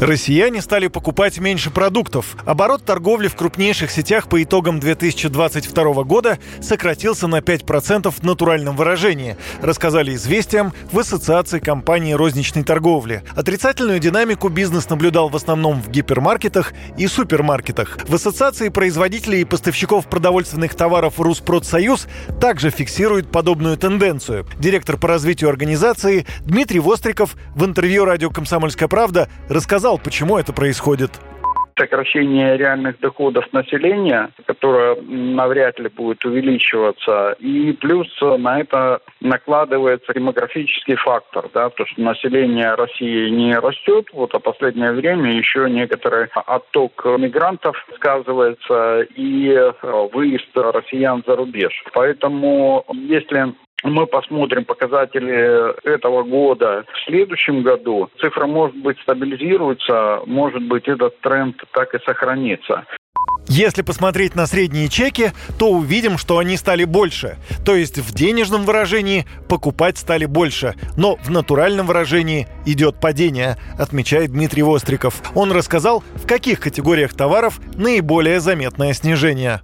Россияне стали покупать меньше продуктов. Оборот торговли в крупнейших сетях по итогам 2022 года сократился на 5% в натуральном выражении, рассказали «Известиям» в Ассоциации компаний розничной торговли. Отрицательную динамику бизнес наблюдал в основном в гипермаркетах и супермаркетах. В Ассоциации производителей и поставщиков продовольственных товаров «Руспродсоюз» также фиксирует подобную тенденцию. Директор по развитию организации Дмитрий Востриков в интервью радио «Комсомольская правда» рассказал, сказал, почему это происходит сокращение реальных доходов населения, которое навряд ли будет увеличиваться. И плюс на это накладывается демографический фактор, да, то, что население России не растет, вот, а последнее время еще некоторый отток мигрантов сказывается и выезд россиян за рубеж. Поэтому если мы посмотрим показатели этого года. В следующем году цифра может быть стабилизируется, может быть этот тренд так и сохранится. Если посмотреть на средние чеки, то увидим, что они стали больше. То есть в денежном выражении покупать стали больше. Но в натуральном выражении идет падение, отмечает Дмитрий Востриков. Он рассказал, в каких категориях товаров наиболее заметное снижение.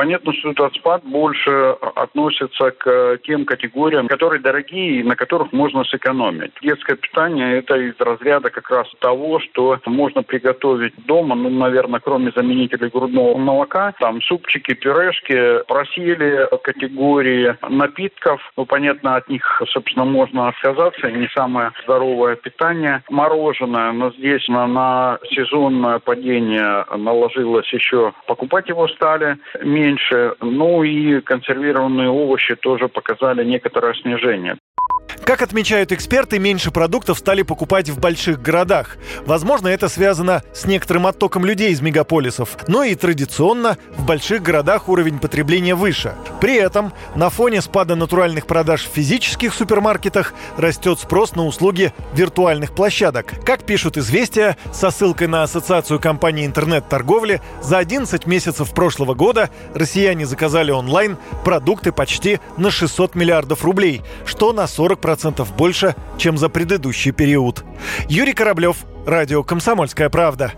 Понятно, что этот спад больше относится к тем категориям, которые дорогие и на которых можно сэкономить. Детское питание – это из разряда как раз того, что можно приготовить дома, ну, наверное, кроме заменителей грудного молока, там супчики, пюрешки, просели категории напитков. Ну, понятно, от них, собственно, можно отказаться, не самое здоровое питание. Мороженое, но здесь на, на сезонное падение наложилось еще, покупать его стали меньше меньше. Ну и консервированные овощи тоже показали некоторое снижение. Как отмечают эксперты, меньше продуктов стали покупать в больших городах. Возможно, это связано с некоторым оттоком людей из мегаполисов, но и традиционно в больших городах уровень потребления выше. При этом на фоне спада натуральных продаж в физических супермаркетах растет спрос на услуги виртуальных площадок. Как пишут «Известия» со ссылкой на Ассоциацию компаний интернет-торговли, за 11 месяцев прошлого года россияне заказали онлайн продукты почти на 600 миллиардов рублей, что на 40% 10% больше, чем за предыдущий период. Юрий Кораблев, Радио «Комсомольская правда».